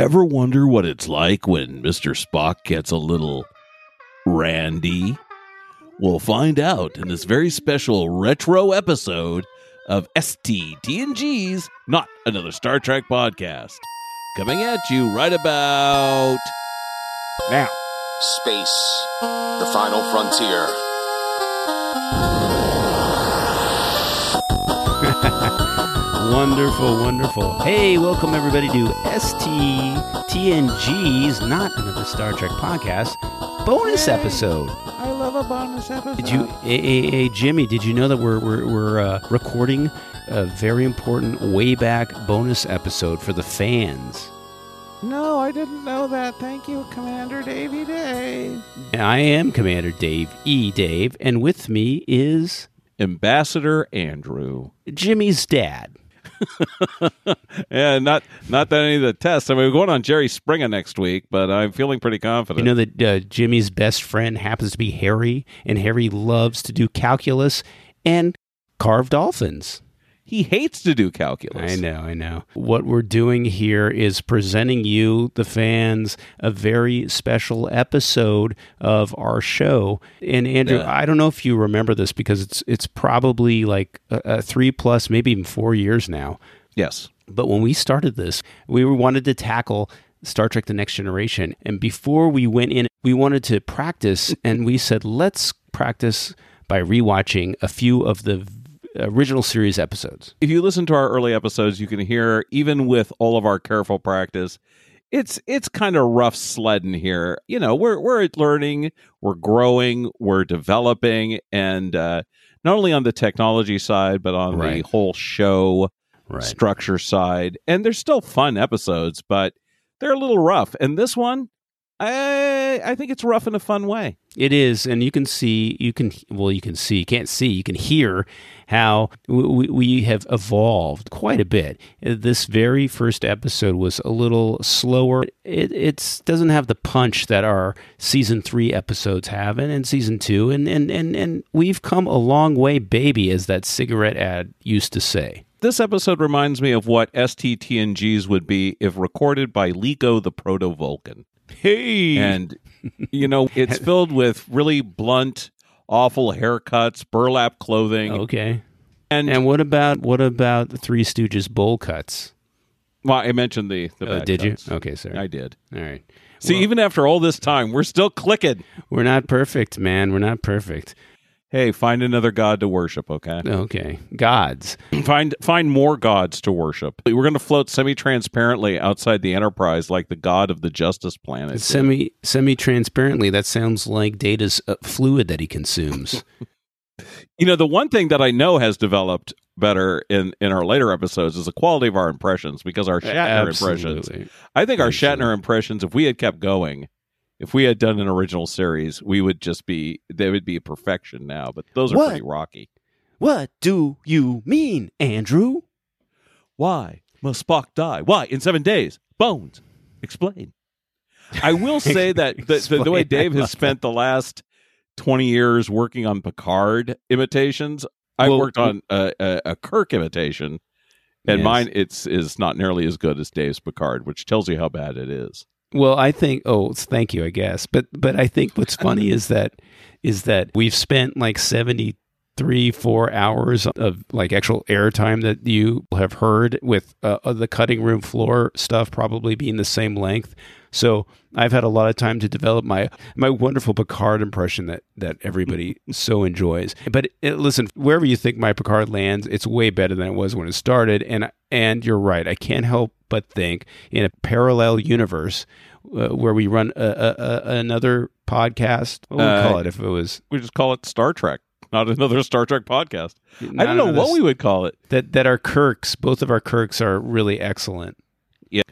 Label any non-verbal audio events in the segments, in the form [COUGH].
Ever wonder what it's like when Mr. Spock gets a little randy? We'll find out in this very special retro episode of STTNGeez Not Another Star Trek Podcast. Coming at you right about now. Space, the final frontier. Wonderful, wonderful. Hey, welcome everybody to STTNGeez Not Another Star Trek Podcast bonus episode. I love a bonus episode. Did you, hey, hey, hey, Jimmy, did you know that we're, we're, we're uh, recording a very important way back bonus episode for the fans? No, I didn't know that. Thank you, Commander Davy Day. I am Commander Dave E. Dave, and with me is Ambassador Andrew. Jimmy's dad. [LAUGHS] Yeah, not not that any of the tests. I mean, we're going on Jerry Springer next week, but I'm feeling pretty confident. You know that uh, Jimmy's best friend happens to be Harry, and Harry loves to do calculus and carve dolphins. He hates to do calculus. I know, I know. What we're doing here is presenting you, the fans, a very special episode of our show. And Andrew, Yeah. I don't know if you remember this because it's it's probably like a, a three plus, maybe even four years now. Yes. But when we started this, we wanted to tackle Star Trek The Next Generation. And before we went in, we wanted to practice, and we said, let's practice by rewatching a few of the original series episodes. if you listen to our early episodes, you can hear even with all of our careful practice, it's it's kind of rough sledding here. You know, we're we're learning, we're growing, we're developing, and uh, not only on the technology side, but on Right. the whole show Right. structure side. And they're still fun episodes, but they're a little rough. And this one, I I think it's rough in a fun way. It is, and you can see, you can, well, you can see, you can't see, you can hear how we, we have evolved quite a bit. This very first episode was a little slower. It it's, doesn't have the punch that our season three episodes have, and, and season two, and, and, and, and we've come a long way, baby, as that cigarette ad used to say. This episode reminds me of what STTNGeez would be if recorded by Liko the Proto Vulcan. Hey, and you know it's [LAUGHS] filled with really blunt awful haircuts burlap clothing okay. and, And what about what about the Three Stooges bowl cuts? well i mentioned the, the uh, back did you? Okay, sorry. i did All right. see even after all this time we're still clicking We're not perfect, man. We're not perfect. Hey find another god to worship okay Okay. Gods. [CLEARS THROAT] find find more gods to worship we're going to float semi-transparently outside the enterprise like the god of the justice planet. Semi semi transparently, that sounds like Data's uh, fluid that he consumes. [LAUGHS] you know the one thing that i know has developed better in in our later episodes is the quality of our impressions because our shatner impressions I think our Absolutely. Shatner impressions, if we had kept going, if we had done an original series, we would just be they would be a perfection now. But those are What? pretty rocky. What do you mean, Andrew? Why must Spock die? Why in seven days? Bones, explain. I will [LAUGHS] say that the, the, the way Dave has spent the last twenty years working on Picard imitations, I've Well, worked on a, a, a Kirk imitation, and Yes. mine it's is not nearly as good as Dave's Picard, which tells you how bad it is. Well, I think. Oh, thank you. I guess, but but I think what's funny is that is that we've spent like seventy three four hours of like actual airtime that you have heard with uh, the cutting room floor stuff probably being the same length. So I've had a lot of time to develop my my wonderful Picard impression that that everybody so enjoys. But uh listen, wherever you think my Picard lands, it's way better than it was when it started. And and you're right. I can't help but think in a parallel universe uh, where we run a, a, a, another podcast. What would we Uh, call it if it was? We just call it Star Trek, not another Star Trek podcast. I don't know what we would call it. that that our Kirks, both of our Kirks, are really excellent. Yeah.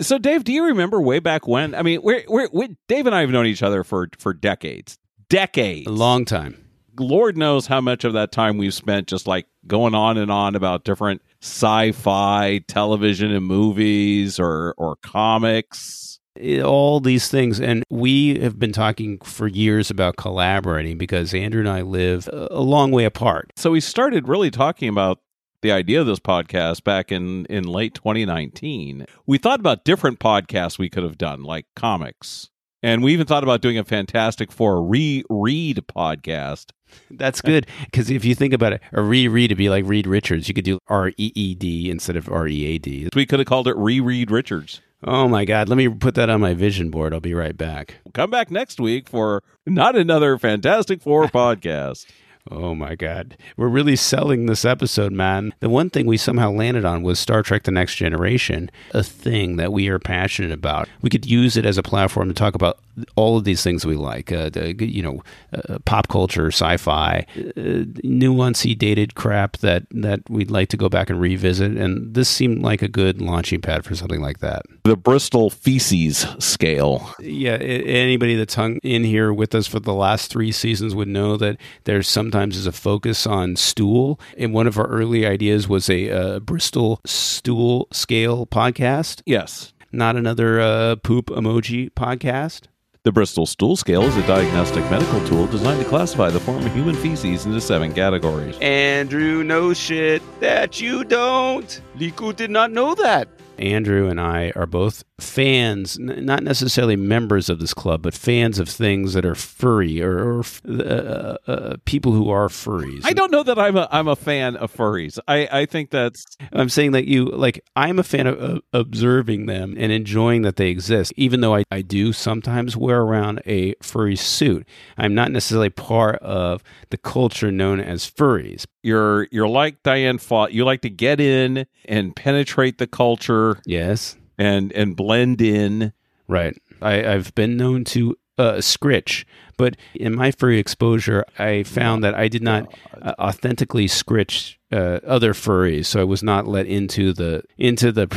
So, Dave, do you remember way back when? I mean, we're, we're, we Dave and I have known each other for for decades, decades, A long time. Lord knows how much of that time we've spent just like going on and on about different sci-fi television and movies or or comics. It- all these things and we have been talking for years about collaborating because andrew and i live a a long way apart So we started really talking about the idea of this podcast back in in late 2019, we thought about different podcasts we could have done, like comics. And we even thought about doing a Fantastic Four re-read podcast. That's good because if you think about it, a reread would be like Reed Richards. You could do R E E D instead of R E A D. We could have called it Reread Richards. Oh my God! Let me put that on my vision board. I'll be right back. Come back next week for not another Fantastic Four [LAUGHS] podcast. Oh my God. We're really selling this episode, man. The one thing we somehow landed on was Star Trek The Next Generation, a thing that we are passionate about. We could use it as a platform to talk about all of these things we like, uh, the, you know, uh, pop culture, sci fi, uh, nuancy, dated crap that, that we'd like to go back and revisit. And this seemed like a good launching pad for something like that. The Bristol feces scale. Yeah, anybody that's hung in here with us for the last three seasons would know that there's sometimes is a focus on stool. And one of our early ideas was a uh, Bristol stool scale podcast. Yes. Not another uh, poop emoji podcast. The Bristol Stool Scale is a diagnostic medical tool designed to classify the form of human feces into seven categories. Andrew knows shit that you don't. Liko did not know that. Andrew and I are both fans, n- not necessarily members of this club, but fans of things that are furry or, or uh, uh, people who are furries. I don't know that I'm a I'm a fan of furries. I I think that's I'm saying that you like I'm a fan of, of observing them and enjoying that they exist. Even though I, I do sometimes wear around a furry suit, I'm not necessarily part of the culture known as furries. you're you're like Diane Fought. You like to get in and penetrate the culture Yes, and and blend in. right. I, I've been known to uh, scritch, but in my furry exposure, I found that I did not uh, authentically scritch uh, other furries, so I was not let into the into the.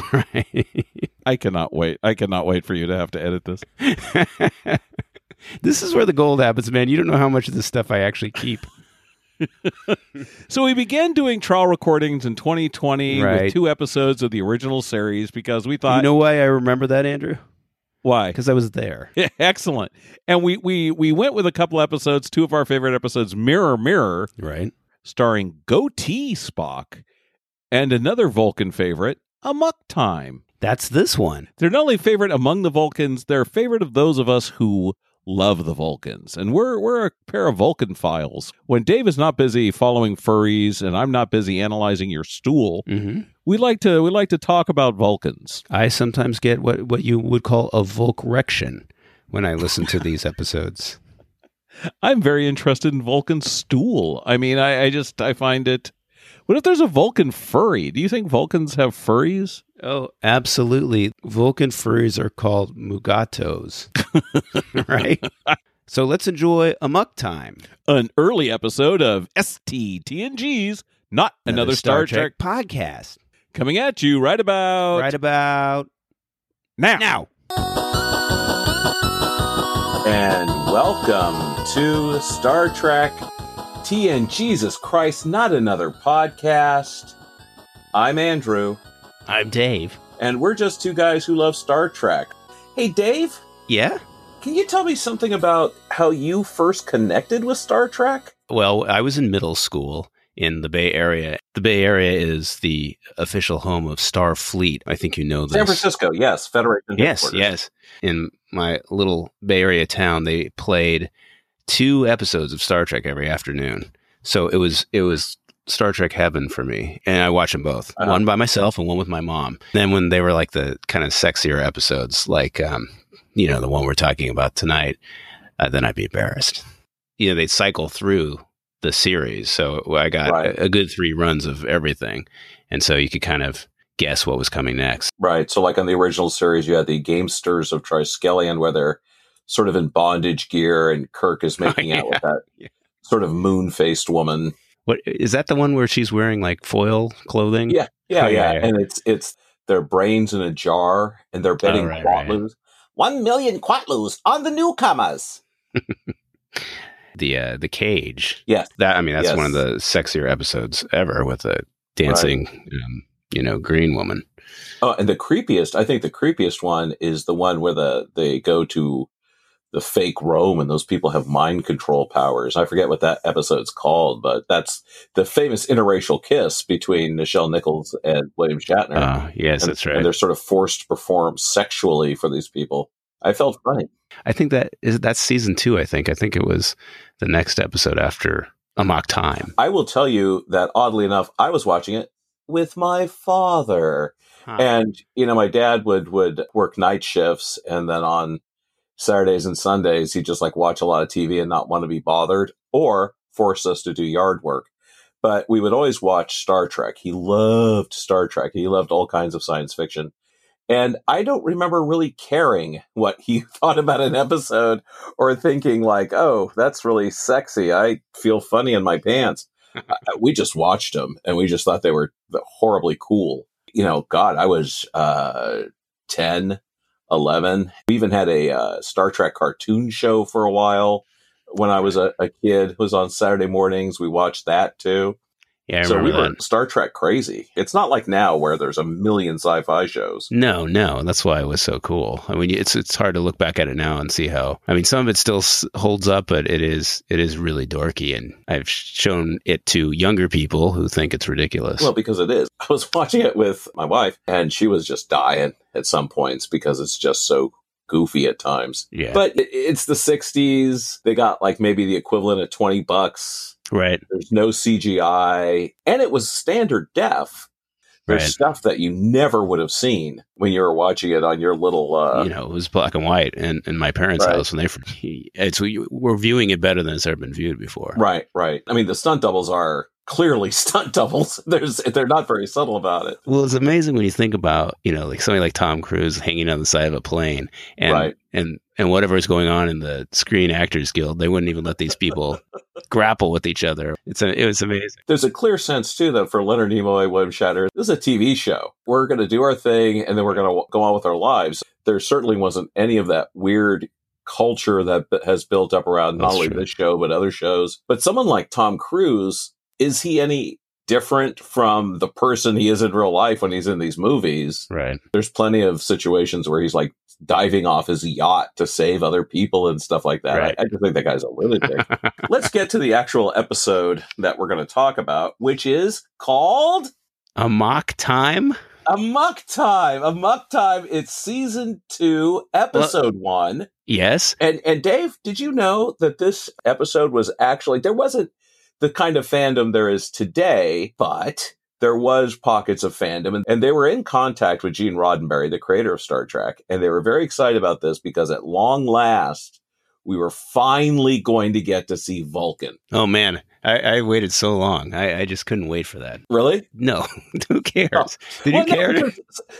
[LAUGHS] I cannot wait. I cannot wait for you to have to edit this. [LAUGHS] this is where the gold happens, man. You don't know how much of this stuff I actually keep. [LAUGHS] [LAUGHS] So we began doing trial recordings in 2020 Right. with two episodes of the original series because we thought you know why I remember that, Andrew? why Because I was there. [LAUGHS] excellent. And we we we went with a couple episodes, two of our favorite episodes, Mirror Mirror, Right. starring Goatee Spock, and another Vulcan favorite, Amok Time. That's this one. They're not only favorite among the Vulcans, they're favorite of those of us who love the Vulcans. And we're we're a pair of Vulcan files. When Dave is not busy following furries and I'm not busy analyzing your stool, Mm-hmm. we like to we like to talk about Vulcans. I sometimes get what, what you would call a Volkrection when I listen to [LAUGHS] these episodes. I'm very interested in Vulcan stool. I mean, I, I just I find it. What if there's a Vulcan furry? Do you think Vulcans have furries? Oh, absolutely. Vulcan furries are called mugatos, [LAUGHS] right? So let's enjoy Amok Time, An early episode of STTNGeez Not Another, Star, Trek, podcast. coming at you right about right about now. now. And welcome to Star Trek TN Jesus Christ, not another podcast. I'm Andrew, I'm Dave. and we're just two guys who love Star Trek. Hey, Dave, Yeah? can you tell me something about how you first connected with Star Trek? Well, I was in middle school in the Bay Area. The Bay Area is the official home of Starfleet. I think you know this. San Francisco, yes, Federation. Yes, yes. In my little Bay Area town, they played two episodes of Star Trek every afternoon. So it was it was Star Trek heaven for me, and I watch them both, Uh-huh. one by myself and one with my mom. Then when they were like the kind of sexier episodes, like um, you know the one we're talking about tonight, uh, then I'd be embarrassed. You know, they'd cycle through the series, so I got Right. a, a good three runs of everything, and so you could kind of guess what was coming next. Right. So, like on the original series, you had the Gamesters of Triskelion, where they're sort of in bondage gear, and Kirk is [LAUGHS] making out with that Yeah. sort of moon faced woman. What is that? The one where she's wearing like foil clothing? Yeah, yeah, Oh, yeah, yeah. And it's it's their brains in a jar, and they're betting right, right. quatloos. One million quatloos on the newcomers. [LAUGHS] the uh, the cage. Yes. that I mean that's Yes. one of the sexier episodes ever with a dancing, um, you know, green woman. Oh, and the creepiest, I think the creepiest one is the one where the they go to the fake Rome and those people have mind control powers. I forget what that episode's called, but that's the famous interracial kiss between Nichelle Nichols and William Shatner. Oh, yes, and, that's right. And they're sort of forced to perform sexually for these people. I felt funny. I think that is that's season two. I think. I think it was the next episode after Amok Time. I will tell you that oddly enough, I was watching it with my father. Huh. And you know, my dad would would work night shifts, and then on Saturdays and Sundays, he'd just like watch a lot of TV and not want to be bothered, or force us to do yard work. But we would always watch Star Trek. He loved Star Trek. He loved all kinds of science fiction. And I don't remember really caring what he [LAUGHS] thought about an episode or thinking like, "Oh, that's really sexy. I feel funny in my pants." We just watched them and we just thought they were horribly cool. You know, God, I was uh, 10, 11. We even had a uh, Star Trek cartoon show for a while when I was a, a kid. It was on Saturday mornings. We watched that too. yeah, I so we were that. Star Trek crazy. It's not like now where there's a million sci-fi shows. No, no, that's why it was so cool. I mean, it's it's hard to look back at it now and see how. I mean, some of it still holds up, but it is it is really dorky, and I've shown it to younger people who think it's ridiculous. Well, because it is. [LAUGHS] I was watching it with my wife, and she was just dying at some points because it's just so goofy at times. yeah, But it's the 60s. They got like maybe the equivalent of 20 bucks. right, There's no CGI, and it was standard def. There's Right. stuff that you never would have seen when you were watching it on your little. Uh, you know, it was black and white, and in my parents' Right. house when they it's we- we're viewing it better than it's ever been viewed before. Right, right. I mean, the stunt doubles are clearly [LAUGHS] stunt doubles. There's they're not very subtle about it. Well, it's amazing when you think about, you know, like somebody like Tom Cruise hanging on the side of a plane and Right. and and whatever is going on in the Screen Actors Guild, they wouldn't even let these people [LAUGHS] grapple with each other. It's a, it was amazing. There's a clear sense too that for Leonard Nimoy William Shatner, this is a TV show. We're going to do our thing and then we're going to go on with our lives. There certainly wasn't any of that weird culture that has built up around not That's only true. this show but other shows. But someone like Tom Cruise, is he any different from the person he is in real life when he's in these movies? Right. There's plenty of situations where he's like diving off his yacht to save other people and stuff like that. Right. I, I just think that guy's a lunatic. [LAUGHS] Let's get to the actual episode that we're going to talk about, which is called a mock time? Amok Time. A Muck Time. It's season two, episode one. Yes. And and Dave, did you know that this episode was actually there wasn't the kind of fandom there is today, but there was pockets of fandom and, and they were in contact with Gene Roddenberry, the creator of Star Trek, and they were very excited about this because at long last we were finally going to get to see Vulcan. Oh man, I, I waited so long. I, I just couldn't wait for that. Really? No, [LAUGHS] who cares? Oh. Did Well, you care?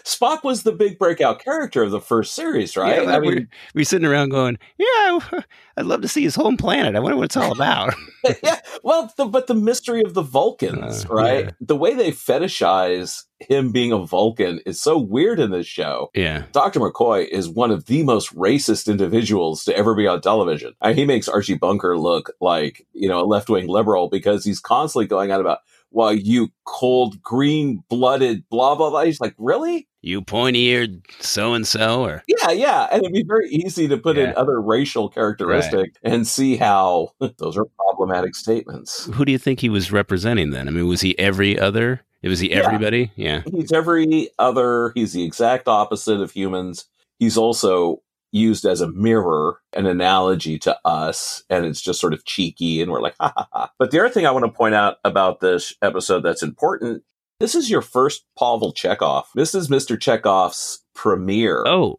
Spock was the big breakout character of the first series, right? Yeah, I we're, mean, we're sitting around going, "Yeah, [LAUGHS] I'd love to see his home planet. I wonder what it's all about." [LAUGHS] yeah. Well, the, but the mystery of the Vulcans, Uh, right? yeah. The way they fetishize him being a Vulcan is so weird in this show. yeah, Dr. McCoy is one of the most racist individuals to ever be on television. I mean, he makes Archie Bunker look like, you know, a left wing liberal because he's constantly going on about, well, you cold, green blooded, blah, blah, blah. He's like, really? you pointy-eared so and so, or Yeah, yeah. And it'd be very easy to put in other racial characteristics and see how [LAUGHS] those are problematic statements. who do you think he was representing then? I mean, was he every other? Was he Yeah. everybody? Yeah. He's every other, he's the exact opposite of humans. He's also used as a mirror, an analogy to us, and it's just sort of cheeky, and we're like, ha ha ha. But the other thing I want to point out about this episode that's important this is your first Pavel Chekov. This is Mr. Chekov's premiere. Oh,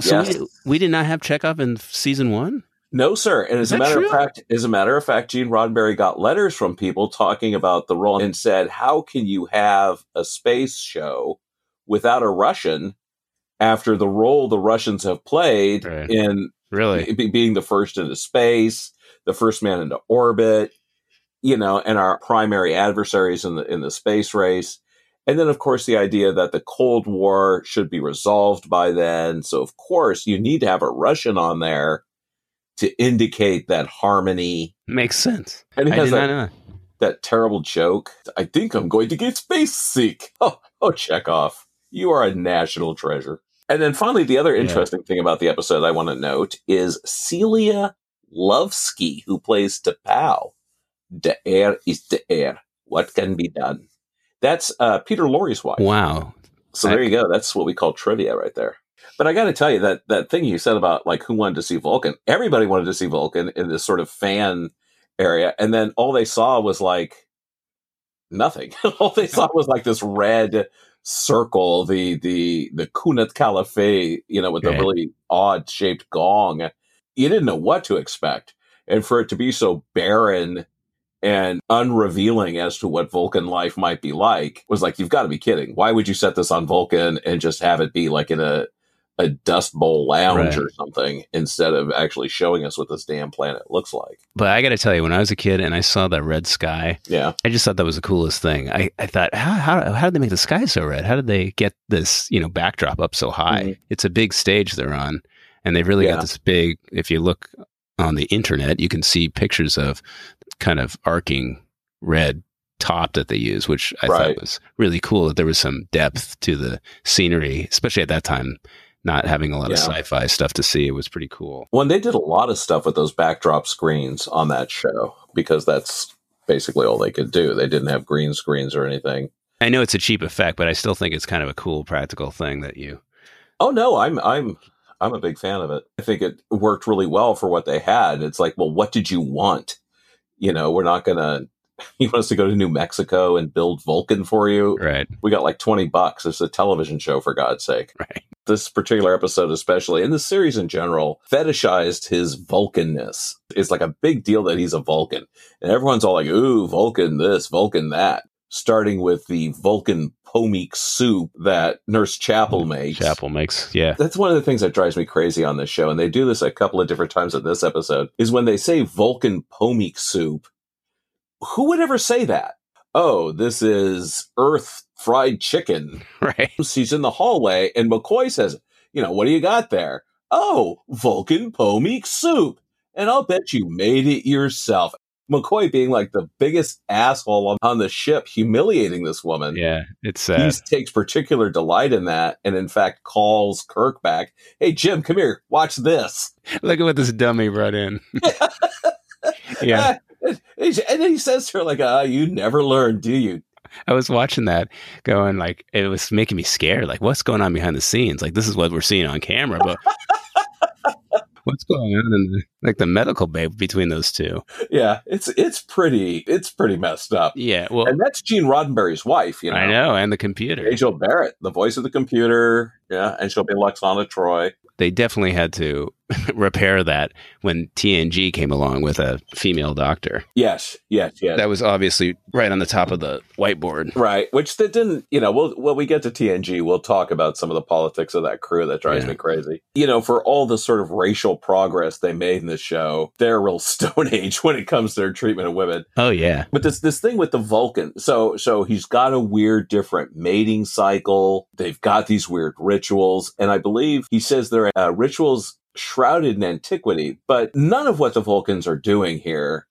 so Yes. we, we did not have Chekov in season one. No, sir. And Is as a matter true? of fact, as a matter of fact, Gene Roddenberry got letters from people talking about the role and said, "How can you have a space show without a Russian after the role the Russians have played Right. in Really? be- being the first into space, the first man into orbit, you know, and our primary adversaries in the in the space race." And then, of course, the idea that the Cold War should be resolved by then. So, of course, you need to have a Russian on there to indicate that harmony. Makes sense. And he I has did that, not know. that terrible joke. I think I'm going to get space sick. [LAUGHS] Oh, oh, Chekov, you are a national treasure. And then finally, the other Yeah. interesting thing about the episode I want to note is Celia Lovsky, who plays T'Pau. The air is the air. What can be done? That's uh, Peter Lorre's wife. Wow. So there you go. That's what we call trivia right there. But I got to tell you that that thing you said about like who wanted to see Vulcan. Everybody wanted to see Vulcan in this sort of fan area, and then all they saw was like nothing. [LAUGHS] all they saw was like this red circle, the the the koon-ut-kal-if-fee, you know, with the really odd shaped gong. You didn't know what to expect, and for it to be so barren and unrevealing as to what Vulcan life might be like was like, you've got to be kidding. Why would you set this on Vulcan and just have it be like in a a Dust Bowl lounge Right. or something instead of actually showing us what this damn planet looks like? But I got to tell you, when I was a kid and I saw that red sky, Yeah, I just thought that was the coolest thing. I, I thought, how, how, how did they make the sky so red? How did they get this, you know, backdrop up so high? Mhm. It's a big stage they're on. And they've really Yeah. got this big, if you look on the internet, you can see pictures of kind of arcing red top that they use, which I Right. thought was really cool that there was some depth to the scenery, especially at that time, not having a lot of sci-fi stuff to see. It was pretty cool. when they did a lot of stuff with those backdrop screens on that show because that's basically all they could do. They didn't have green screens or anything. I know it's a cheap effect, but I still think it's kind of a cool practical thing that you Oh no, I'm I'm I'm a big fan of it. I think it worked really well for what they had. It's like, well, what did you want? You know, we're not gonna. [LAUGHS] You want us to go to New Mexico and build Vulcan for you? right, We got like twenty bucks. It's a television show, for God's sake. right. This particular episode, especially, and the series in general, fetishized his Vulcanness. It's like a big deal that he's a Vulcan, and everyone's all like, "Ooh, Vulcan this, Vulcan that." Starting with the Vulcan plomeek soup that Nurse Chapel makes. Chapel makes yeah. That's one of the things that drives me crazy on this show, and they do this a couple of different times in this episode, is when they say Vulcan plomeek soup, who would ever say that? Oh, this is Earth fried chicken. [LAUGHS] Right. He's in the hallway, and McCoy says, You know, what do you got there? Oh, Vulcan plomeek soup. And I'll bet you made it yourself. McCoy being like the biggest asshole on- the ship, humiliating this woman Yeah. It's he takes particular delight in that and in fact calls kirk back hey jim come here watch this [LAUGHS] Look at what this dummy brought in. [LAUGHS] yeah. Uh, and then he says to her like ah you never learn do you I was watching that going like it was making me scared. Like what's going on behind the scenes? Like this is what we're seeing on camera, but [LAUGHS] what's going on in the, like the medical bay between those two? yeah it's it's pretty it's pretty messed up Yeah. Well, and that's gene roddenberry's wife you know I know, and the computer. Majel Barrett, the voice of the computer, yeah, and she'll be Lwaxana Troi. They definitely had to [LAUGHS] repair that when TNG came along with a female doctor. Yes, yes, yes. That was obviously right on the top of the whiteboard. Right, which they didn't, you know, we'll, when we get to TNG, we'll talk about some of the politics of that crew that drives Yeah. me crazy. You know, for all the sort of racial progress they made in the show, they're real [LAUGHS] stone age when it comes to their treatment of women. Oh yeah. But this this thing with the Vulcan, so so he's got a weird different mating cycle. They've got these weird rituals, and I believe he says they're uh, rituals shrouded in antiquity. But none of what the Vulcans are doing here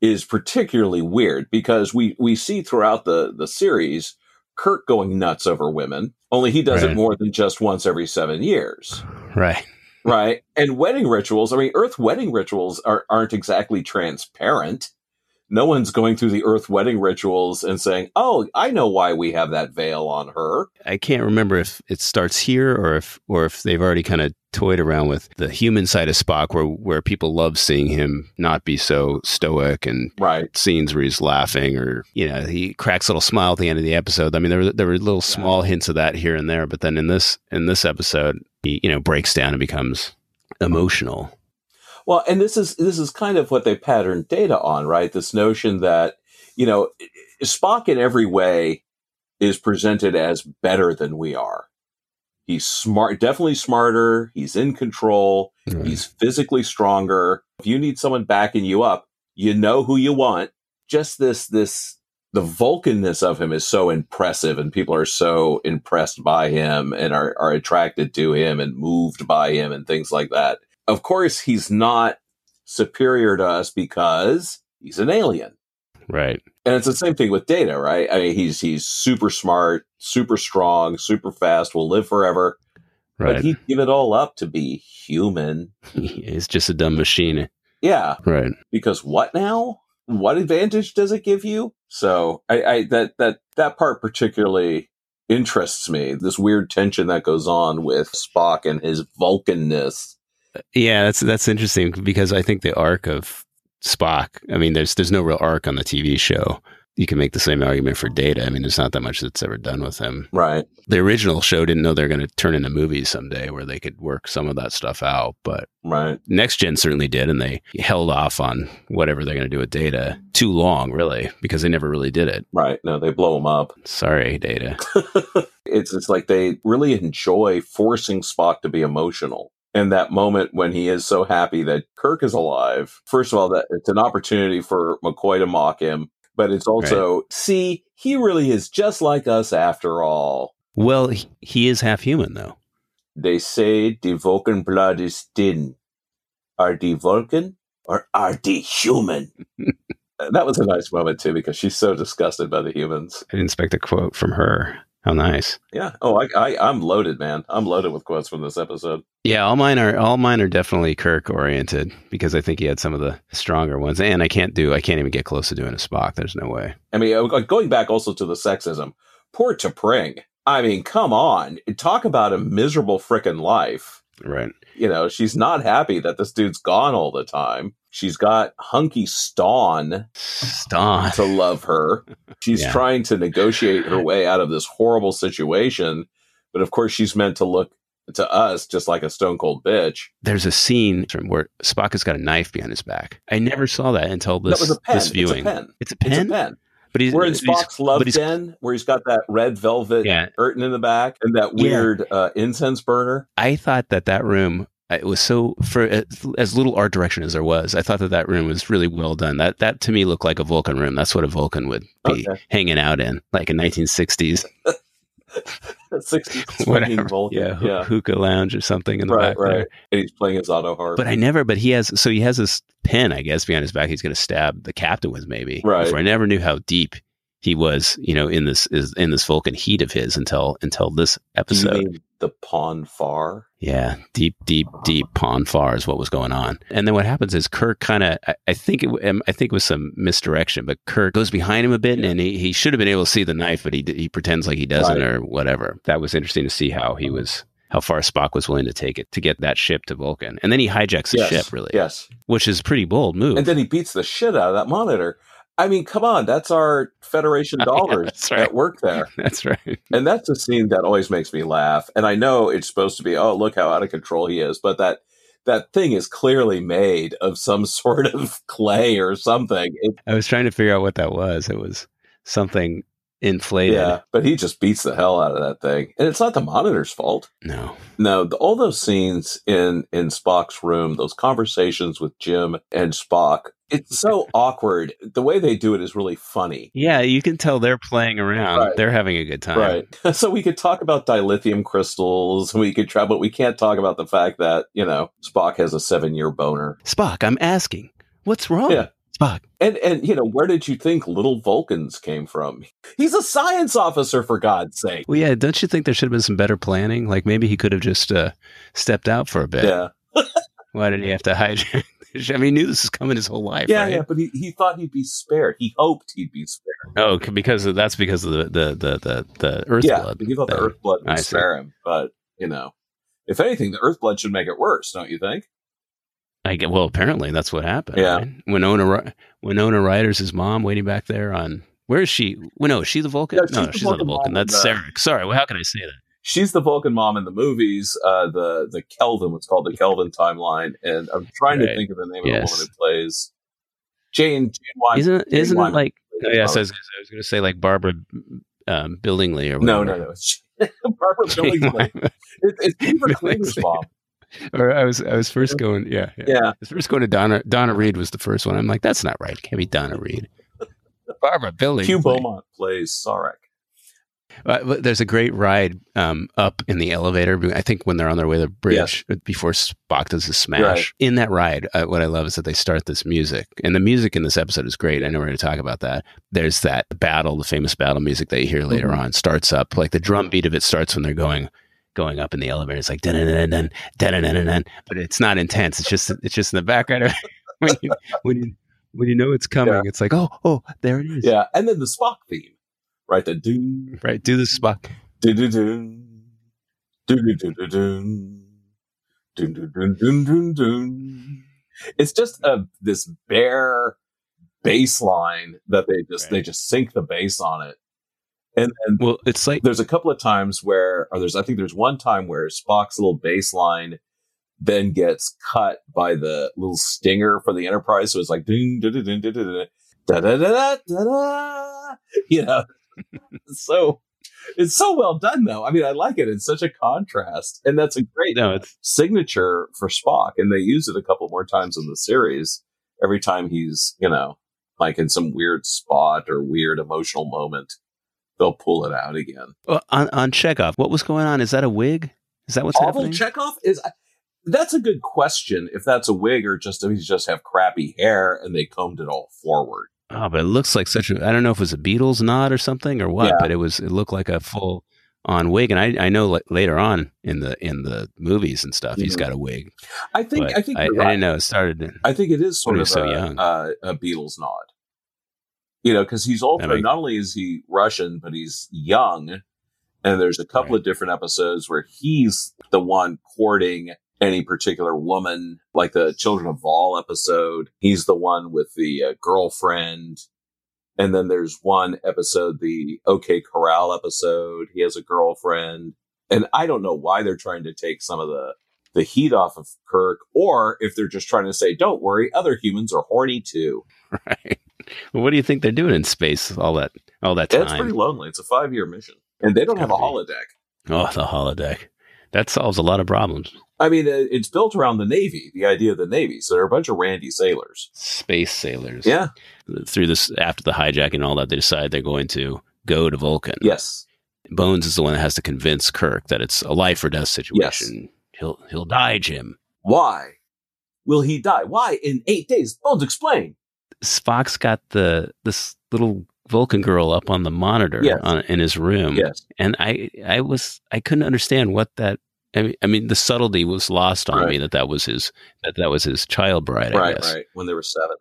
is particularly weird because we we see throughout the the series Kirk going nuts over women. Only he does it more than just once every seven years Right. right? And wedding rituals, I mean, Earth wedding rituals are, aren't exactly transparent. No one's going through the Earth wedding rituals and saying, oh, I know why we have that veil on her. I can't remember if it starts here or if or if they've already kind of toyed around with the human side of Spock where where people love seeing him not be so stoic and Right. scenes where he's laughing or you know he cracks a little smile at the end of the episode. I mean there were there were little small hints of that here and there, but then in this in this episode he you know breaks down and becomes emotional. Well, and this is this is kind of what they patterned data on, right? This notion that, you know, Spock in every way is presented as better than we are. He's smart, definitely smarter. He's in control. He's physically stronger. If you need someone backing you up, you know who you want. Just this, this, the Vulcanness of him is so impressive, and people are so impressed by him and are, are attracted to him and moved by him and things like that. Of course, he's not superior to us because he's an alien. right. And it's the same thing with Data, right? I mean, he's he's super smart, super strong, super fast, will live forever. Right. But he'd give it all up to be human. [LAUGHS] He's just a dumb machine. Yeah, Right. because what now? What advantage does it give you? So I, I that that that part particularly interests me. This weird tension that goes on with Spock and his Vulcanness. Yeah, that's that's interesting because I think the arc of Spock. I mean, there's there's no real arc on the TV show. You can make the same argument for Data. I mean, there's not that much that's ever done with him. Right. The original show didn't know they're going to turn into movies someday where they could work some of that stuff out, but Right. Next Gen certainly did, and they held off on whatever they're going to do with Data too long, really, because they never really did it. Right. No, they blow him up. Sorry, Data. [LAUGHS] it's it's like they really enjoy forcing Spock to be emotional. And that moment when he is so happy that Kirk is alive, first of all, that it's an opportunity for McCoy to mock him, but it's also see, he really is just like us after all. Well, he, he is half human, though. They say the Vulcan blood is thin. Are the Vulcan or are the human? [LAUGHS] that was a nice moment too because she's so disgusted by the humans. I didn't expect a quote from her. How nice. Yeah. Oh, I, I I'm loaded, man. I'm loaded with quotes from this episode. Yeah, all mine are all mine are definitely Kirk oriented because I think he had some of the stronger ones, and I can't do I can't even get close to doing a Spock. There's no way. I mean, uh, going back also to the sexism, poor T'Pring. I mean, come on, talk about a miserable frickin' life. Right. You know, she's not happy that this dude's gone all the time. She's got hunky Stonn Stop. to love her. [LAUGHS] She's Yeah. trying to negotiate her way out of this horrible situation, but of course, she's meant to look to us just like a stone cold bitch. There's a scene where Spock has got a knife behind his back. I never saw that until this that was a pen. this viewing. It's a pen. It's a It's pen. a pen. But he's We're in Spock's love den, where he's got that red velvet Yeah. curtain in the back and that Yeah. weird uh, incense burner. I thought that that room it was so for as, little art direction as there was. I thought that that room was really well done. That that to me looked like a Vulcan room. That's what a Vulcan would be Okay. hanging out in, like in 1960s, 60s [LAUGHS] [LAUGHS] swinging whatever. Vulcan. Yeah, hoo- yeah. hookah lounge or something in the Right, back right. there. And he's playing his auto harp. But I never. But he has. So he has this pin, I guess, behind his back. He's going to stab the captain with maybe. Right. Before I never knew how deep he was. You know, in this is in this Vulcan heat of his until until this episode. mean the Pon Farr? Yeah, deep, deep, deep pond far is what was going on. And then what happens is Kirk kind of, I, I think it, um, I think it was some misdirection, but Kirk goes behind him a bit, Yeah. and he, he should have been able to see the knife, but he he pretends like he doesn't Right. or whatever. That was interesting to see how he was. How far Spock was willing to take it to get that ship to Vulcan, and then he hijacks the yes. ship, really, Yes. which is a pretty bold move. And then he beats the shit out of that monitor. I mean, come on, that's our Federation Oh, [LAUGHS] yeah, dollars right. at work there. [LAUGHS] That's right. And that's a scene that always makes me laugh. And I know it's supposed to be, oh, look how out of control he is, but that that thing is clearly made of some [LAUGHS] sort of clay or something. It, I was trying to figure out what that was. It was something inflated. yeah, but he just beats the hell out of that thing, and it's not the monitor's fault. No. No, the, all those scenes in in Spock's room, those conversations with Jim and Spock, it's so awkward. The way they do it is really funny. Yeah, you can tell they're playing around. Right. They're having a good time. Right. [LAUGHS] So we could talk about dilithium crystals, we could try, but we can't talk about the fact that, you know, Spock has a seven year boner. Spock, I'm asking, what's wrong? Yeah. Spock. And, and, you know, where did you think little Vulcans came from? He's a science officer, for God's sake. Well, yeah, don't you think there should have been some better planning? Like maybe he could have just uh, stepped out for a bit. Yeah. [LAUGHS] Why did he have to [LAUGHS] [LAUGHS] I mean, he knew this was coming his whole life, Yeah. right? Yeah. But he, he thought he'd be spared. He hoped he'd be spared. Oh, because of, that's because of the the the the, the Earth yeah. blood. He thought the. Earth blood I would see. spare him. But, you know, if anything, the Earth blood should make it worse, don't you think? I get. Well, apparently that's what happened. Yeah. right? Winona Winona Ryder's his mom waiting back there on. Where is she? Well, no, is she the Vulcan? No, No, she's the she's not the Vulcan. That's Sarek. Sorry. Well, how can I say that? She's the Vulcan mom in the movies, uh, the the Kelvin, what's called the Kelvin timeline, and I'm trying to think of the name Yes. of the woman who plays Jane. Jane Wyman. Isn't it, Jane isn't it like? Oh, yes, I Barbara. was, I was going to say like Barbara um, or no, whatever. no, no. It's [LAUGHS] Barbara Billingsley. It, it's Beaver Cleaver's Billingsley. mom. or I was I was first going yeah, yeah. Yeah, I was first going to Donna Donna Reed was the first one. I'm like that's not right. It can't be Donna Reed. Barbara Billingsley. Hugh Beaumont plays Sarek. Uh, there's a great ride um, up in the elevator. I think when they're on their way to the bridge before Spock does the smash. Right. In that ride, uh, what I love is that they start this music, and the music in this episode is great. I know we're going to talk about that. There's that battle, the famous battle music that you hear later Mhm. on, starts up like the drum beat of it starts when they're going. going up in the elevator. It's like dun dun dun dun dun dun dun, but it's not intense. It's just it's just in the background. [LAUGHS] when you when you when you know it's coming, Yeah. it's like oh oh there it is. Yeah, and then the Spock theme, Right the do. Right, do the Spock. Do do do. Do do do do do. Do do do do do do. It's just a this bare bass line that they just right. they just sink the bass on it. And, and well, it's like there's a couple of times where, or there's I think there's one time where Spock's little bass line then gets cut by the little stinger for the Enterprise. So it's like ding, ding, ding, ding, ding, ding, da da da da da da. You know, [LAUGHS] so it's so well done though. I mean, I like it. It's such a contrast, and that's a great no, signature for Spock, and they use it a couple more times in the series. Every time he's, you know, like in some weird spot or weird emotional moment, they'll pull it out again. well, on on Chekov. What was going on? Is that a wig? Is that what's Pavel happening? Chekov is. Uh, that's a good question. If that's a wig or just if he's just have crappy hair and they combed it all forward. Oh, but it looks like such a. I don't know if it was a Beatles nod or something or what, Yeah. but it was. It looked like a full on wig, and I I know like later on in the in the movies and stuff, he's Mhm. got a wig. I think. But I think. I, you're I right. didn't know it started. in- I think it is sort of so a, young. a, a Beatles nod. You know, because he's also makes- not only is he Russian, but he's young, and there's a couple Right. of different episodes where he's the one courting any particular woman, like the Children of Vol episode. He's the one with the uh, girlfriend. And then there's one episode, the OK Corral episode. He has a girlfriend. And I don't know why they're trying to take some of the the heat off of Kirk, or if they're just trying to say, "Don't worry, other humans are horny too." [LAUGHS] Right. Well, what do you think they're doing in space all that all that time? It's pretty lonely. It's a five year mission, and they don't have a holodeck. Oh, the holodeck. That solves a lot of problems. I mean, uh, it's built around the Navy, the idea of the Navy. So there are a bunch of randy sailors. Space sailors. Yeah. Through this, after the hijacking and all that, they decide they're going to go to Vulcan. Yes. Bones is the one that has to convince Kirk that it's a life or death situation. He'll he'll die, Jim. Why will he die? Why in eight days? Bones explain. Spock's got the this little Vulcan girl up on the monitor Yes. on, in his room, Yes. and I I was I couldn't understand what that. I mean, I mean, the subtlety was lost on Right. me that that was his that that was his child bride. I right. guess. Right. When they were seven.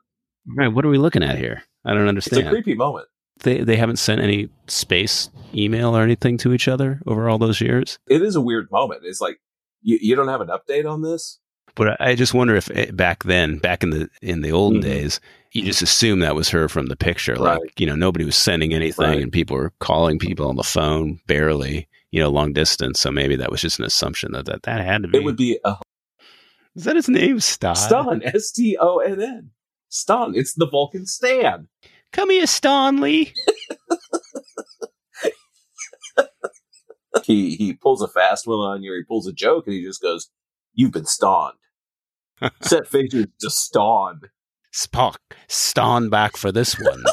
Right. What are we looking at here? I don't understand. It's a creepy moment. they they haven't sent any space email or anything to each other over all those years. It is a weird moment. It's like you, you don't have an update on this. But I just wonder if it, back then, back in the in the olden Mhm. days, you just assume that was her from the picture. Like Right. you know, nobody was sending anything, Right. and people were calling people on the phone barely, you know, long distance. So maybe that was just an assumption that that, that had to be. It would be a Is that his name? Stan. Stonn. S T O N N. Stonn. It's the Vulcan Stan. Come here, Stanley. he he pulls a fast one on you. He pulls a joke, and he just goes, "You've been stoned." [LAUGHS] Set figures to stoned. Spock, Stan back for this one.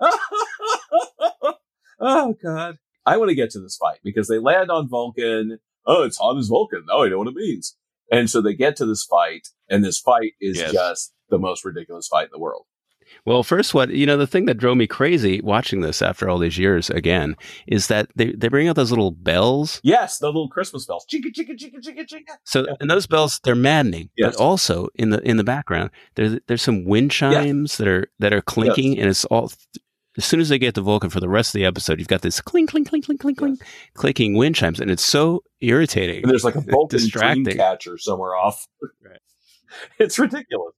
[LAUGHS] oh God! I want to get to this fight because they land on Vulcan. Oh, it's hot as Vulcan. Oh, I know what it means. And so they get to this fight, and this fight is Yes. just the most ridiculous fight in the world. Well, first, what you know, the thing that drove me crazy watching this after all these years again is that they, they bring out those little bells. Yes, the little Christmas bells. Chicka chicka chicka chicka chicka. So, and those bells they're maddening. Yes. But also in the in the background, there's there's some wind chimes that are that are clinking, and it's all. As soon as they get to Vulcan for the rest of the episode, you've got this clink clink clink clink clink clink clicking wind chimes, and it's so irritating. And there's like a [LAUGHS] Vulcan Distracting. dream catcher somewhere off. Right. [LAUGHS] It's ridiculous.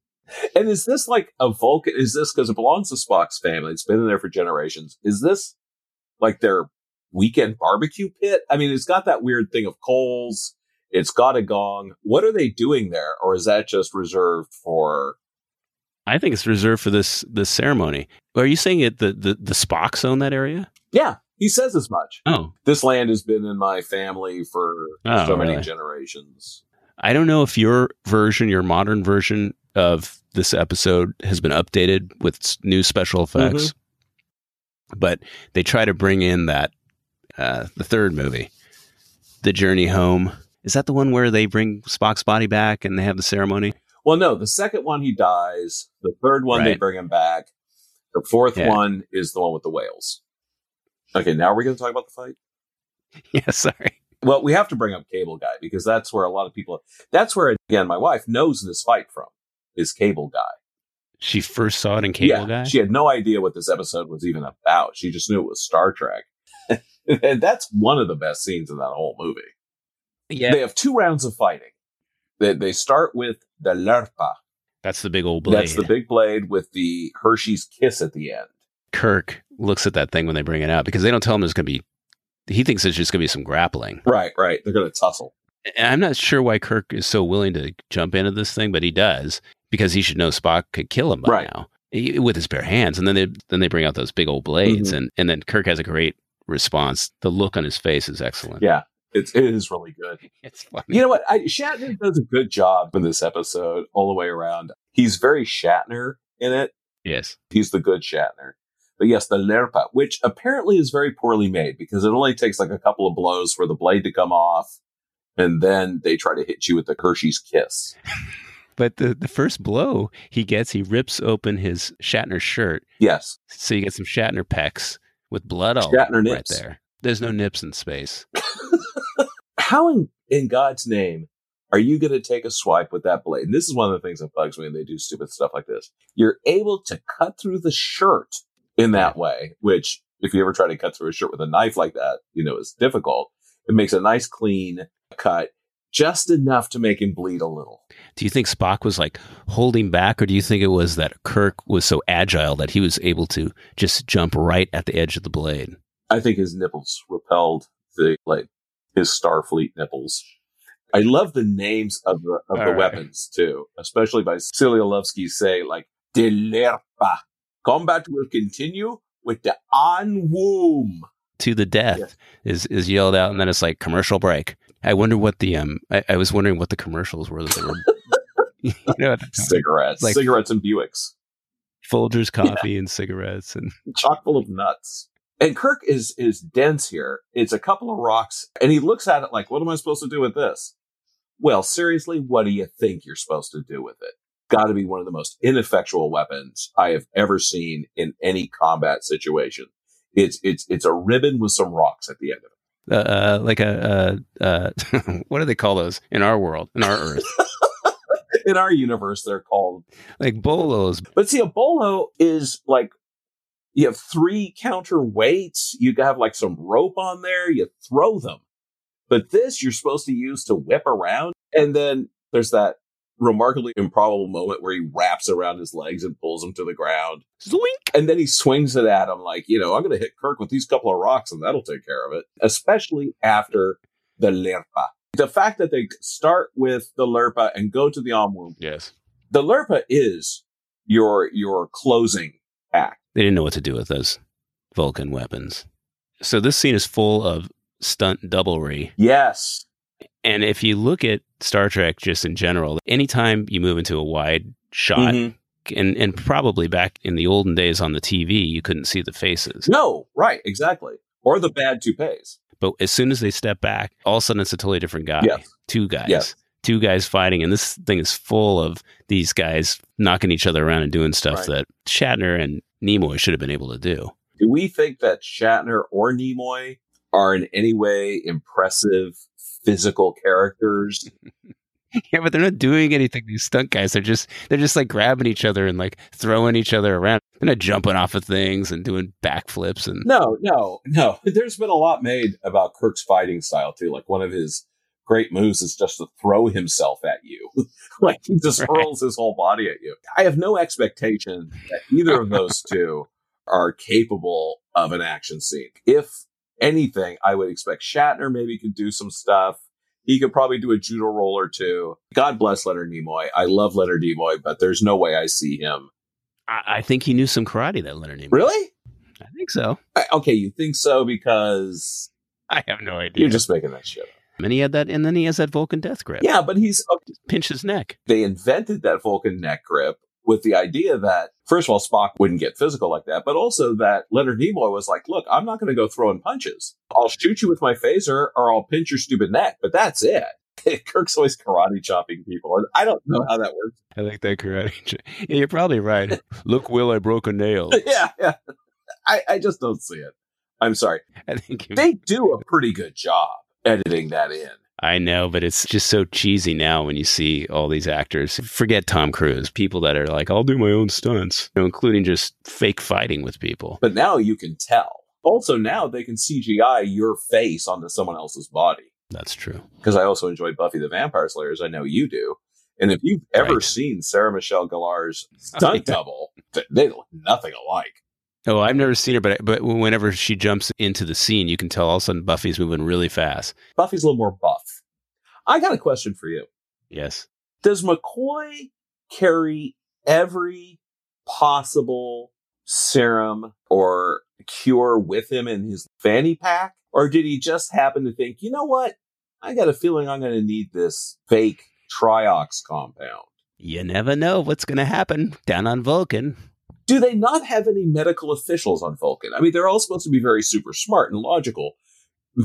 And is this like a Vulcan? Is this because it belongs to Spock's family? It's been in there for generations. Is this like their weekend barbecue pit? I mean, it's got that weird thing of coals. It's got a gong. What are they doing there? Or is that just reserved for? I think it's reserved for this this ceremony. Are you saying it the the the Spocks own that area? Yeah, he says as much. Oh, This land has been in my family for Oh, so many really? generations. I don't know if your version, your modern version of this episode has been updated with new special effects, but they try to bring in that uh, the third movie, The Journey Home. Is that the one where they bring Spock's body back and they have the ceremony? Well, no, the second one he dies. The third one they bring him back. The fourth Yeah. one is the one with the whales. Okay, now we're going to talk about the fight. [LAUGHS] yeah, sorry. Well, we have to bring up Cable Guy because that's where a lot of people, that's where, again, my wife knows this fight from is Cable Guy. She first saw it in Cable yeah, Guy. She had no idea what this episode was even about. She just knew it was Star Trek. [LAUGHS] and that's one of the best scenes in that whole movie. yeah, They have two rounds of fighting. They, they start with the lirpa. that's the big old blade. That's the big blade with the Hershey's kiss at the end. Kirk looks at that thing when they bring it out because they don't tell him there's going to be. He thinks it's just going to be some grappling. Right, right. They're going to tussle. And I'm not sure why Kirk is so willing to jump into this thing, but he does because he should know Spock could kill him by Right. now He- with his bare hands. And then they then they bring out those big old blades, Mhm. and and then Kirk has a great response. The look on his face is excellent. Yeah, it's, it is really good. [LAUGHS] it's funny. You know what? I, Shatner does a good job in this episode all the way around. He's very Shatner in it. Yes, He's the good Shatner. But yes, the lirpa, which apparently is very poorly made because it only takes like a couple of blows for the blade to come off. And then they try to hit you with the Hershey's kiss. [LAUGHS] but the the first blow he gets, he rips open his Shatner shirt, Yes. so you get some Shatner pecs with blood all Shatner right nips. there. There's no nips in space. [LAUGHS] How in, in God's name are you going to take a swipe with that blade? And this is one of the things that bugs me when they do stupid stuff like this. You're able to cut through the shirt in that way, which if you ever try to cut through a shirt with a knife like that, you know, is difficult. It makes a nice clean cut, just enough to make him bleed a little. Do you think Spock was like holding back, or do you think it was that Kirk was so agile that he was able to just jump right at the edge of the blade? I think his nipples repelled the blade, his Starfleet nipples. I love the names of the of All the right. weapons too, especially by Celia Lovsky say like Delerpa. Combat will continue with the ahn-woon. To the death Yes. is is yelled out, and then it's like commercial break. I wonder what the um. I, I was wondering what the commercials were that they were. [LAUGHS] you know, at the time. Cigarettes, Like- cigarettes and Buicks, Folgers coffee and cigarettes and chock full of nuts. And Kirk is is dense here. It's a couple of rocks, and he looks at it like, "What am I supposed to do with this?" Well, seriously, what do you think you're supposed to do with it? Got to be one of the most ineffectual weapons I have ever seen in any combat situation. It's it's it's a ribbon with some rocks at the end of it. uh, uh like a uh, [LAUGHS] uh what do they call those in our world in our Earth? [LAUGHS] In our universe, they're called. like bolos. But see, a bolo is like you have three counterweights. You have like some rope on there. You throw them. But this you're supposed to use to whip around. And then there's that remarkably improbable moment where he wraps around his legs and pulls him to the ground. Zoink! And then he swings it at him like, you know, I'm going to hit Kirk with these couple of rocks and that'll take care of it. Especially after the lirpa. The fact that they start with the lirpa and go to the ahn-woon. Yes. The lirpa is your, your closing act. They didn't know what to do with those Vulcan weapons. So this scene is full of stunt doublery. Yes. And if you look at Star Trek just in general, anytime you move into a wide shot, Mhm. and, and probably back in the olden days on the TV, you couldn't see the faces. No, right, exactly. Or the bad toupees. But as soon as they step back, all of a sudden it's a totally different guy. Yes. Two guys. Yes. Two guys fighting. And this thing is full of these guys knocking each other around and doing stuff Right. that Shatner and Nimoy should have been able to do. Do we think that Shatner or Nimoy are in any way impressive physical characters? [LAUGHS] Yeah, but they're not doing anything. These stunt guys, they're just they're just like grabbing each other and like throwing each other around. They're not jumping off of things and doing backflips and No, no, no. [LAUGHS] There's been a lot made about Kirk's fighting style too. Like one of his great moves is just to throw himself at you. [LAUGHS] like he just Right. hurls his whole body at you. I have no expectation that either of those [LAUGHS] two are capable of an action scene. If anything, I would expect Shatner maybe could do some stuff. He could probably do a judo roll or two. God bless Leonard Nimoy. I love Leonard Nimoy, but there's no way I see him. I, I think he knew some karate. That Leonard Nimoy. Really? I think so. I- Okay, you think so because I have no idea. you're just making that shit up. And he had that, and then he has that Vulcan death grip. Yeah, but he's pinch his neck. they invented that Vulcan neck grip with the idea that first of all Spock wouldn't get physical like that, but also that Leonard Nimoy was like, "Look, I'm not going to go throwing punches. I'll shoot you with my phaser, or I'll pinch your stupid neck, but that's it." [LAUGHS] Kirk's always karate chopping people, and I don't know how that works. I like that karate. Yeah, you're probably right. [LAUGHS] Look, Will, I broke a nail. [LAUGHS] yeah, yeah. I, I just don't see it. I'm sorry. I think They do a pretty good job. Editing that in. I know, but it's just so cheesy now when you see all these actors. Forget Tom Cruise, people that are like, I'll do my own stunts, you know, including just fake fighting with people. But now you can tell. Also, now they can CGI your face onto someone else's body. That's true. Because I also enjoy Buffy the Vampire Slayer, as I know you do. And if you've ever Right. seen Sarah Michelle Gellar's [LAUGHS] stunt double, they look nothing alike. Oh, I've never seen her, but but whenever she jumps into the scene, you can tell all of a sudden Buffy's moving really fast. Buffy's a little more buff. I got a question for you. Yes. Does McCoy carry every possible serum or cure with him in his fanny pack? Or did he just happen to think, you know what? I got a feeling I'm going to need this fake triox compound. You never know what's going to happen down on Vulcan. Do they not have any medical officials on Vulcan? I mean, they're all supposed to be very super smart and logical.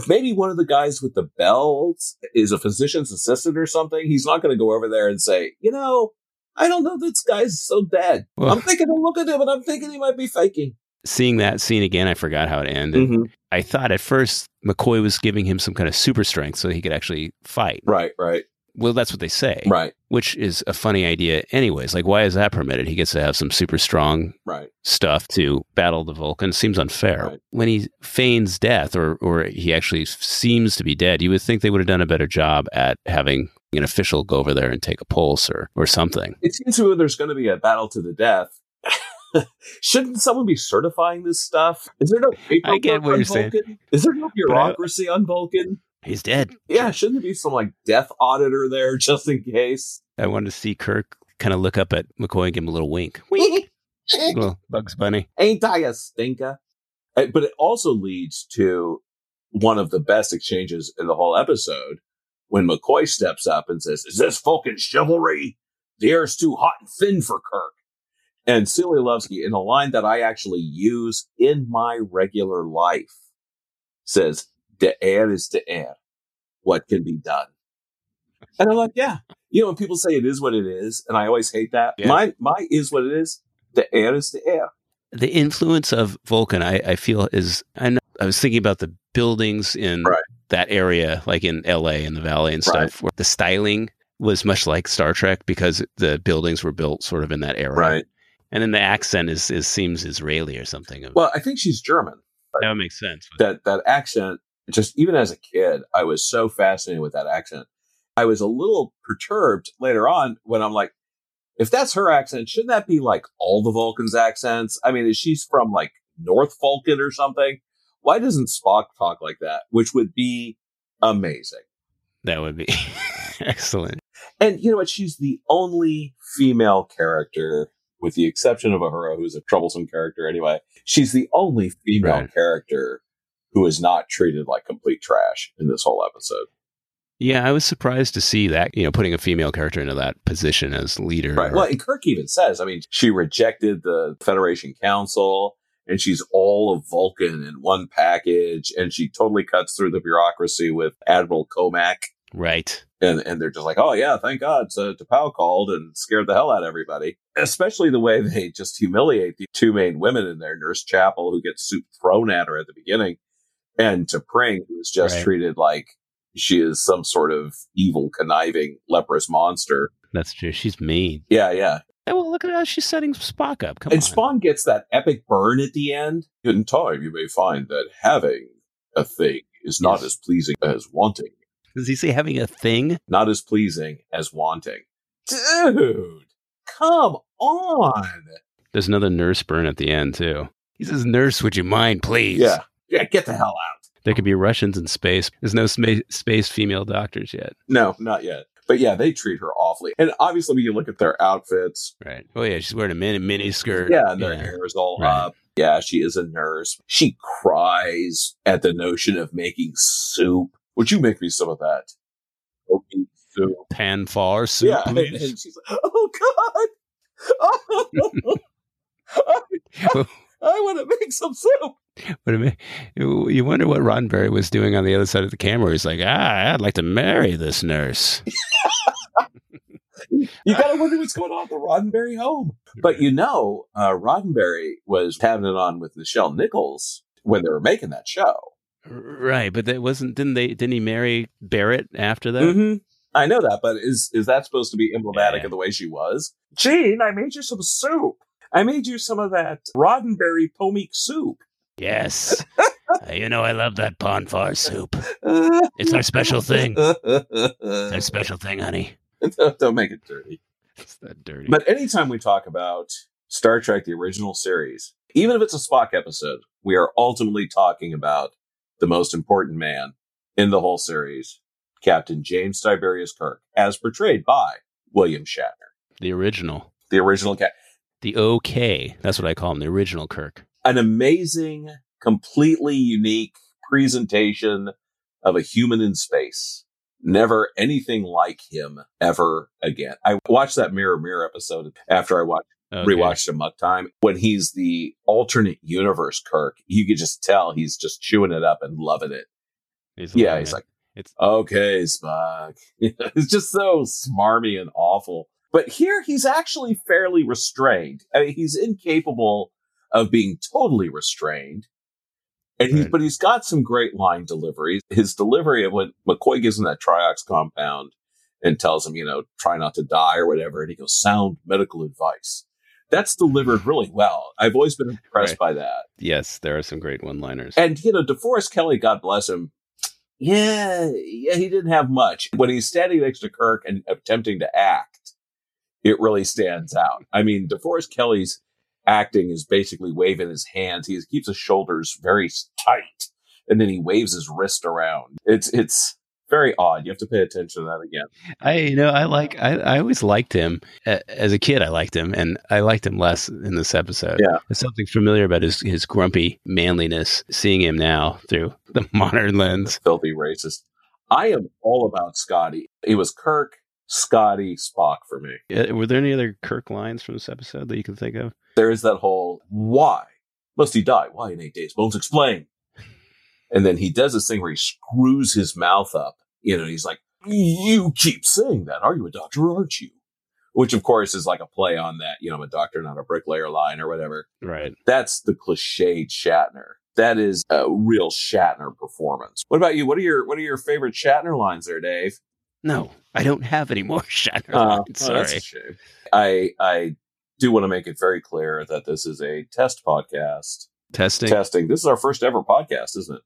Maybe one of the guys with the belts is a physician's assistant or something. He's not going to go over there and say, you know, I don't know, this guy's so dead. Well- I'm thinking to look at him and I'm thinking he might be faking. Seeing that scene again, I forgot how it ended. Mm-hmm. I thought at first McCoy was giving him some kind of super strength so he could actually fight. Right, right, Well, that's what they say, right, which is a funny idea, anyways. Like, why is that permitted? He gets to have some super strong right. stuff to battle the Vulcan. Seems unfair. Right. When he feigns death, or or he actually seems to be dead, you would think they would have done a better job at having an official go over there and take a pulse or or something. It seems to me there's going to be a battle to the death. [LAUGHS] Shouldn't someone be certifying this stuff? Is there no paperwork I get what on you're saying. Vulcan? Is there no bureaucracy on Vulcan? He's dead. Yeah, shouldn't there be some like death auditor there just in case? I wanted to see Kirk kind of look up at McCoy and give him a little wink. Wink. [LAUGHS] little Bugs Bunny. Ain't I a stinker? Uh, But it also leads to one of the best exchanges in the whole episode when McCoy steps up and says, Is this Vulcan chivalry? The air's too hot and thin for Kirk. And Celia Lovsky, in a line that I actually use in my regular life, says, The air is the air. What can be done? And I'm like, Yeah. You know, when people say it is what it is, and I always hate that. Yeah. My my is what it is. The air is the air. The influence of Vulcan, I, I feel, is. I, know, I was thinking about the buildings in Right. that area, like in LA and the Valley and Right. stuff, where the styling was much like Star Trek because the buildings were built sort of in that era. Right. And then the accent is, is seems Israeli or something. Well, I think she's German. that makes sense. That that accent, just even as a kid, I was so fascinated with that accent. I was a little perturbed later on when I'm like, if that's her accent, shouldn't that be like all the Vulcans' accents? I mean, is she's from like North Vulcan or something? Why doesn't Spock talk like that? Which would be amazing. That would be [LAUGHS] excellent. And you know what? She's the only female character, with the exception of Uhura, who's a troublesome character anyway. She's the only female Right. character who is not treated like complete trash in this whole episode. Yeah, I was surprised to see that, you know, putting a female character into that position as leader. Right. Well, and Kirk even says, I mean, she rejected the Federation Council and she's all of Vulcan in one package and she totally cuts through the bureaucracy with Admiral Komack. right. And, and they're just like, oh yeah, thank God. So T'Pau called and scared the hell out of everybody. Especially the way they just humiliate the two main women in there, Nurse Chapel, who gets soup thrown at her at the beginning, and T'Pring, who is just Right. treated like she is some sort of evil, conniving, leprous monster. That's true. She's mean. Yeah, yeah. Hey, well, look at how she's setting Spock up. Come and on. Spawn gets that epic burn at the end. In time, you may find that having a thing is not Yes. as pleasing as wanting. Does he say having a thing? Not as pleasing as wanting. Dude, come on. There's another nurse burn at the end, too. He says, Nurse, would you mind, please? Yeah. Yeah, get the hell out. There could be Russians in space. There's no sma- space female doctors yet. No, not yet. But yeah, they treat her awfully. And obviously, when you look at their outfits, Right. Oh, yeah. She's wearing a mini, mini skirt. yeah, and their hair is all Right. up. Yeah, she is a nurse. She cries at the notion of making soup. Would you make me some of that? Okay, soup. Pon Farr soup. Yeah, and, please. and she's like, "Oh God, [LAUGHS] [LAUGHS] I, want to make some soup." But I mean, you you wonder what Roddenberry was doing on the other side of the camera. He's like, ah, I'd like to marry this nurse. [LAUGHS] You got to wonder what's going on at the Roddenberry home. But you know, uh, Roddenberry was having it on with Nichelle Nichols when they were making that show. Right, but that wasn't. Didn't they? Didn't he marry Barrett after that? Mm-hmm. I know that, but is is that supposed to be emblematic Yeah. of the way she was? Gene, I made you some soup. I made you some of that Roddenberry plomeek soup. Yes. [LAUGHS] Uh, you know, I love that bonfire soup. It's our special thing. It's our special thing, honey. [LAUGHS] don't, don't make it dirty. It's that dirty. But anytime we talk about Star Trek, the original series, even if it's a Spock episode, we are ultimately talking about the most important man in the whole series, Captain James Tiberius Kirk, as portrayed by William Shatner, the original, the original cat. the OK. That's what I call him. The original Kirk. An amazing, completely unique presentation of a human in space. Never anything like him ever again. I watched that Mirror Mirror episode after I watched Okay. rewatched Amok Time when he's the alternate universe Kirk. You could just tell he's just chewing it up and loving it. He's Yeah, he's it. like, It's- okay, Spock. [LAUGHS] it's just so smarmy and awful. But here he's actually fairly restrained. I mean, he's incapable of being totally restrained. And he's, Right. but he's got some great line deliveries. His delivery of when McCoy gives him that triox compound and tells him, you know, try not to die or whatever. And he goes, sound medical advice. That's delivered really well. I've always been impressed by that. yes, there are some great one-liners. And you know, DeForest Kelley, God bless him. Yeah, yeah, he didn't have much. When he's standing next to Kirk and attempting to act, it really stands out. I mean, DeForest Kelley's acting is basically waving his hands. He keeps his shoulders very tight, and then he waves his wrist around. It's it's very odd. You have to pay attention to that again. I, you know, I like. I, I always liked him as a kid. I liked him, and I liked him less in this episode. Yeah. there's something familiar about his his grumpy manliness. Seeing him now through the [LAUGHS] modern lens. Filthy racist. I am all about Scotty. It was Kirk, Scotty, Spock for me. Uh, Were there any other Kirk lines from this episode that you can think of? there is that whole why must he die? Why in eight days? Bones explain. And then he does this thing where he screws his mouth up. You know, he's like, "You keep saying that. Are you a doctor or aren't you?" Which, of course, is like a play on that. You know, I'm a doctor, not a bricklayer line or whatever. Right. That's the cliched Shatner. That is a real Shatner performance. What about you? What are your What are your favorite Shatner lines there, Dave? No, I don't have any more [LAUGHS] Shatner Uh, lines. oh, Sorry. shame. I I do want to make it very clear that this is a test podcast. Testing. Testing. This is our first ever podcast, isn't it?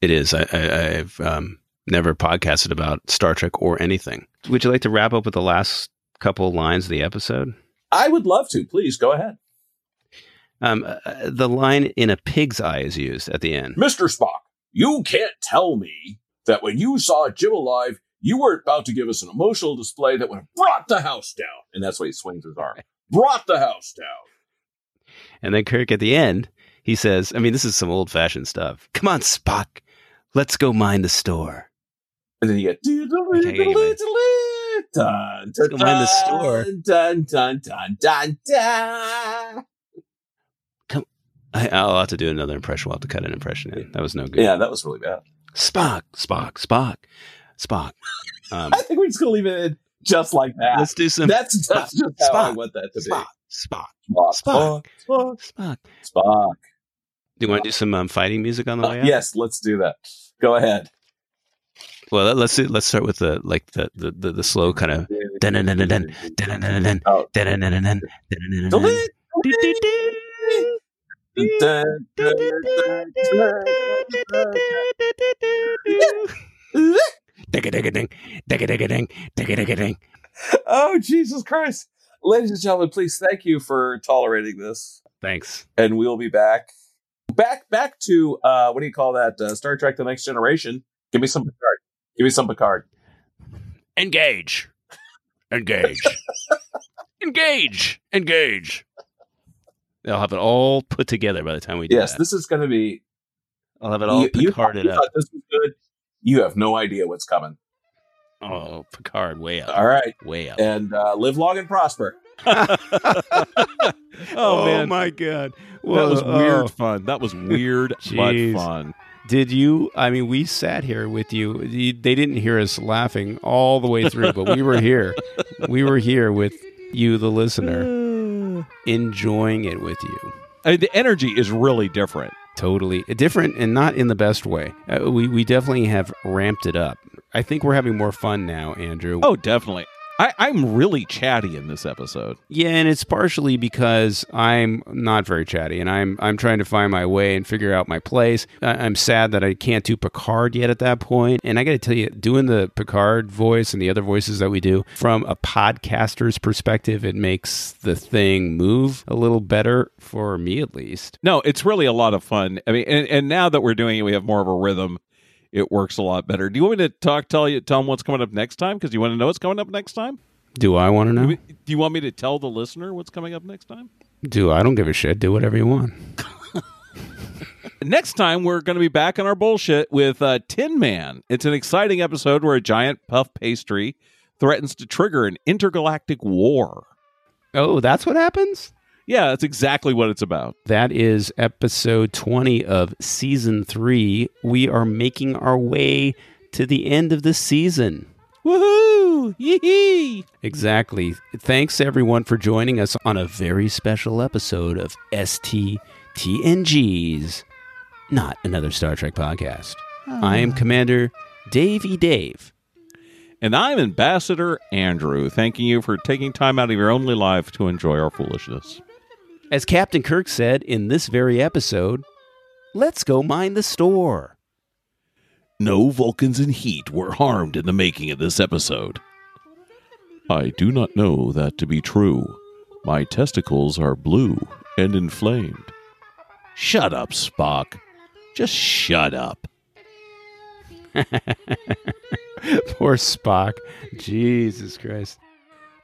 It is. I, I, I've um, never podcasted about Star Trek or anything. Would you like to wrap up with the last couple lines of the episode? I would love to. Please go ahead, Um, uh, the line "in a pig's eye" is used at the end. Mister Spock. You can't tell me that when you saw Jim alive, you weren't about to give us an emotional display that would have brought the house down. And that's why he swings his arm. [LAUGHS] Brought the house down. And then Kirk at the end, he says, I mean, this is some old fashioned stuff. Come on, Spock. Let's go mind the store. And then you get can't get dun, mind the store. Dun dun dun dun dun. I, I'll have to do another impression. We'll have to cut an impression in. That was no good. Yeah, that was really bad. Spock, Spock, Spock, Spock. Um, [LAUGHS] I think we're just gonna leave it just like that. let's do some That's, that's just how I Spock. want that to Spock, Spock, be. Spock, Spock. Spock, Spock. Spock. Do you want to do some um, fighting music on the Uh, way out? yes, let's do that. Go ahead. Well, let- let's do, let's start with the like the the, the, the slow kind [LAUGHS] of [LAUGHS] Oh. dun-dun-dun-dun. Dun, dun, dun, dun, dun. Digga-digga-ding, digga-digga-ding, digga-digga-ding. Oh, Jesus Christ. Ladies and gentlemen, please thank you for tolerating this. Thanks. And we'll be back. Back back to uh what do you call that? Uh, Star Trek the Next Generation. Give me some Picard. Give me some Picard. Engage. Engage. [LAUGHS] Engage. Engage. They'll have it all put together by the time we do Yes, that. this is gonna be I'll have it all you, you, Picarded you up. thought this was good. You have no idea what's coming. Oh, Picard, way up. All right. Way up. And uh, live long and prosper. [LAUGHS] Oh, man. my god. that was weird oh. fun. That was weird [LAUGHS] but fun. Did you? I mean, we sat here with you. you. They didn't hear us laughing all the way through, but we were here. [LAUGHS] We were here with you, the listener, [SIGHS] enjoying it with you. I mean, the energy is really different. Totally different and not in the best way. Uh, we we definitely have ramped it up. I think we're having more fun now, Andrew. Oh, definitely. I, I'm really chatty in this episode. Yeah, and it's partially because I'm not very chatty, and I'm I'm trying to find my way and figure out my place. I, I'm sad that I can't do Picard yet at that point, and I got to tell you, doing the Picard voice and the other voices that we do from a podcaster's perspective, it makes the thing move a little better for me, at least. No, it's really a lot of fun. I mean, and, and now that we're doing it, we have more of a rhythm. It works a lot better. Do you want me to talk, tell you, tell them what's coming up next time? Because you want to know what's coming up next time. Do I want to know? Do you want me to tell the listener what's coming up next time? Do I don't give a shit. Do whatever you want. [LAUGHS] Next time, we're going to be back on our bullshit with uh, Tin Man. It's an exciting episode where a giant puff pastry threatens to trigger an intergalactic war. Oh, that's what happens? Yeah, that's exactly what it's about. That is episode 20 of season three. We are making our way to the end of the season. Woohoo! Yee Exactly. Thanks everyone for joining us on a very special episode of STTNGeez Not Another Star Trek Podcast. I am ah. Commander Davey Dave. And I'm Ambassador Andrew, thanking you for taking time out of your only life to enjoy our foolishness. As Captain Kirk said in this very episode, let's go mine the store. No Vulcans in heat were harmed in the making of this episode. I do not know that to be true. My testicles are blue and inflamed. Shut up, Spock. Just shut up. [LAUGHS] Poor Spock. Jesus Christ.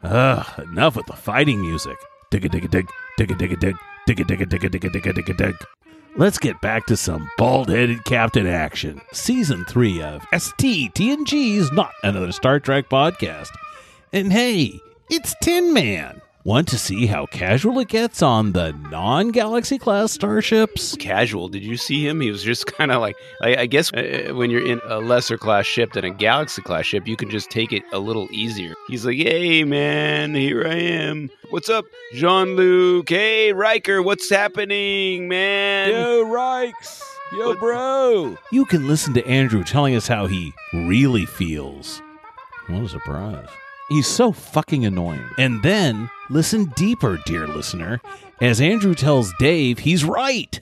Ugh, enough with the fighting music. Dig a dig a dig, dig a dig a dig, dig a dig a dig a dig a dig a dig a dig. Let's get back to some bald headed captain action. Season 3 of STTNGeez Not Another Star Trek podcast. And hey, it's Tin Man. Want to see how casual it gets on the non galaxy class starships? Casual. Did you see him? He was just [LAUGHS] kind of like, I, I guess uh, when you're in a lesser class ship than a galaxy class ship, you can just take it a little easier. He's like, hey, man, here I am. What's up, Jean Luc? Hey, Riker, what's happening, man? Yo, Rikes! Yo, What- bro! You can listen to Andrew telling us how he really feels. What a surprise. He's so fucking annoying. And then listen deeper, dear listener, as Andrew tells Dave he's right.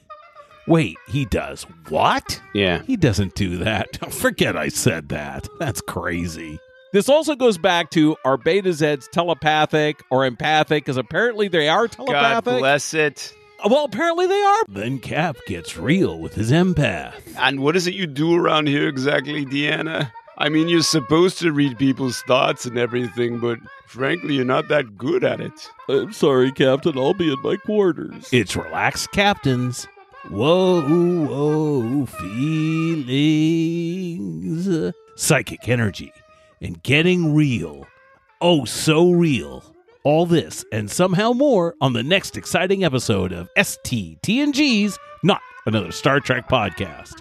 Wait, he does what? Yeah. He doesn't do that. Don't [LAUGHS] forget I said that. That's crazy. This also goes back to are Beta Zeds telepathic or empathic? Because apparently they are telepathic. God bless it. Well, apparently they are. Then Cap gets real with his empath. And what is it you do around here exactly, Deanna? I mean, you're supposed to read people's thoughts and everything, but frankly, you're not that good at it. I'm sorry, Captain. I'll be in my quarters. It's relaxed, captains. Whoa, whoa, feelings. Psychic energy and getting real. Oh, so real. All this and somehow more on the next exciting episode of STTNGeez Not Another Star Trek Podcast.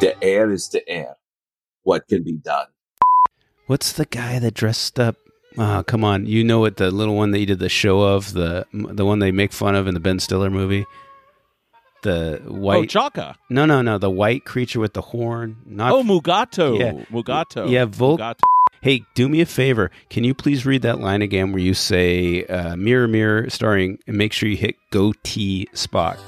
The air is the air. What can be done? What's the guy that dressed up? Oh, come on. You know what the little one that you did the show of, the the one they make fun of in the Ben Stiller movie? The white. Oh, white Chaka. No, no, no, the white creature with the horn. Not Oh, Mugato. Yeah. Mugato. Yeah, Vul- Mugato. Hey, do me a favor. Can you please read that line again where you say uh, mirror mirror starring and make sure you hit goatee Spock.